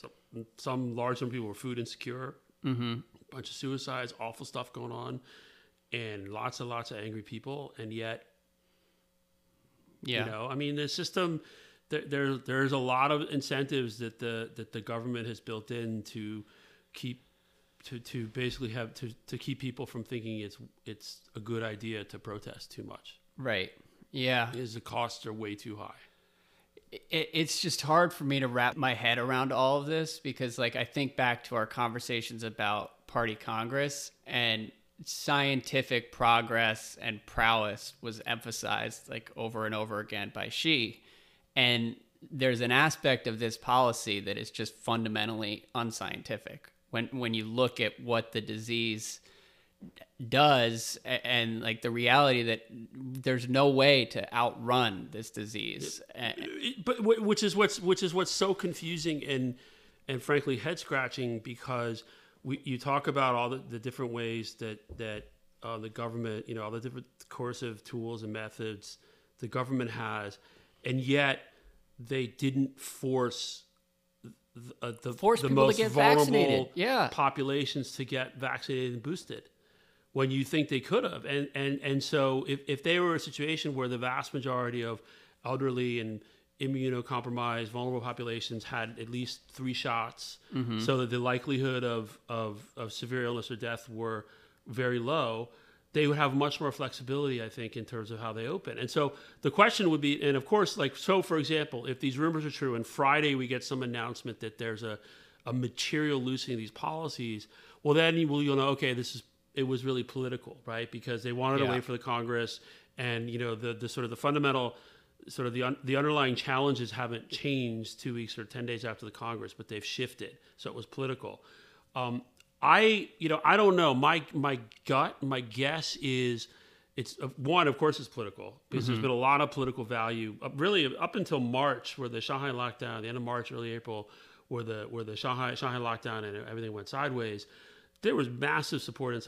some, some large number of people were food insecure. Mm-hmm. A bunch of suicides, awful stuff going on, and lots and lots of angry people. And yet, Yeah. you know, I mean, the system there, there there's a lot of incentives that the that the government has built in to keep to, to basically have to, to keep people from thinking it's it's a good idea to protest too much. Right. Yeah. Is the costs are way too high. It, it's just hard for me to wrap my head around all of this because like i think back to our conversations about party congress and scientific progress and prowess was emphasized like over and over again by Xi and there's an aspect of this policy that is just fundamentally unscientific. When when you look at what the disease does and like the reality that there's no way to outrun this disease but which is what's which is what's so confusing and and frankly head scratching because we you talk about all the, the different ways that that uh, the government you know all the different coercive tools and methods the government has and yet they didn't force th- uh, the, Force the people to most get vulnerable vaccinated. Yeah. populations to get vaccinated and boosted when you think they could have. And and and so if, if they were a situation where the vast majority of elderly and immunocompromised vulnerable populations had at least three shots mm-hmm. so that the likelihood of, of, of severe illness or death were very low they would have much more flexibility i think in terms of how they open and so the question would be and of course like so for example if these rumors are true and friday we get some announcement that there's a, a material loosening of these policies well then you will you'll know okay this is it was really political right because they wanted to Yeah. wait for the congress and you know the the sort of the fundamental sort of the un, the underlying challenges haven't changed two weeks or ten days after the Congress, but they've shifted. So it was political. Um, I you know I don't know. My my gut, my guess is it's uh, one. Of course, it's political because there's been a lot of political value. Uh, really, up until March, where the Shanghai lockdown, the end of March, early April, where the where the Shanghai Shanghai lockdown and everything went sideways. There was massive support inside